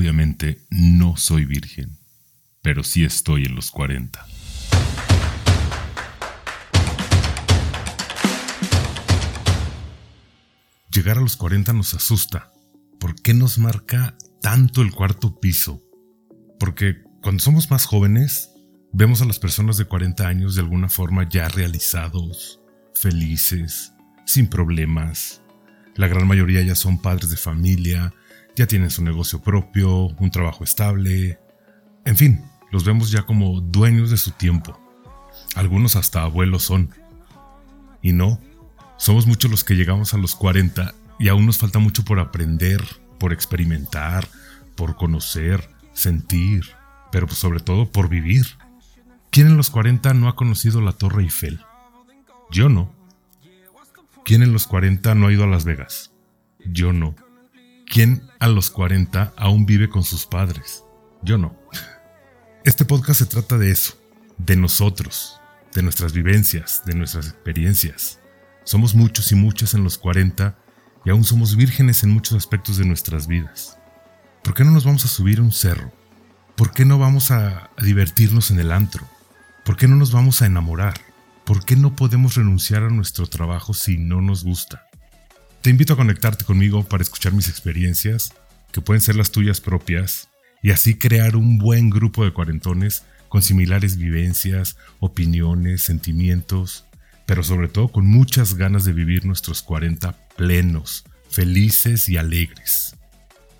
Obviamente no soy virgen, pero sí estoy en los 40. Llegar a los 40 nos asusta. ¿Por qué nos marca tanto el cuarto piso? Porque cuando somos más jóvenes, vemos a las personas de 40 años de alguna forma ya realizados, felices, sin problemas. La gran mayoría ya son padres de familia, ya tienen su negocio propio, un trabajo estable. En fin, los vemos ya como dueños de su tiempo. Algunos hasta abuelos son. Y no, somos muchos los que llegamos a los 40 y aún nos falta mucho por aprender, por experimentar, por conocer, sentir, pero pues sobre todo por vivir. ¿Quién en los 40 no ha conocido la Torre Eiffel? Yo no. ¿Quién en los 40 no ha ido a Las Vegas? Yo no. ¿Quién a los 40 aún vive con sus padres? Yo no. Este podcast se trata de eso, de nosotros, de nuestras vivencias, de nuestras experiencias. Somos muchos y muchas en los 40 y aún somos vírgenes en muchos aspectos de nuestras vidas. ¿Por qué no nos vamos a subir a un cerro? ¿Por qué no vamos a, divertirnos en el antro? ¿Por qué no nos vamos a enamorar? ¿Por qué no podemos renunciar a nuestro trabajo si no nos gusta? Te invito a conectarte conmigo para escuchar mis experiencias, que pueden ser las tuyas propias, y así crear un buen grupo de cuarentones con similares vivencias, opiniones, sentimientos, pero sobre todo con muchas ganas de vivir nuestros 40 plenos, felices y alegres.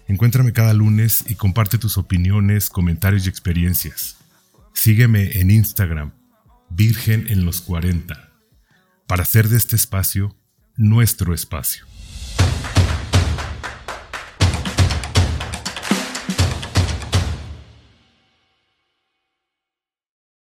Encuéntrame cada lunes y comparte tus opiniones, comentarios y experiencias. Sígueme en Instagram, Virgen en los 40, para hacer de este espacio nuestro espacio.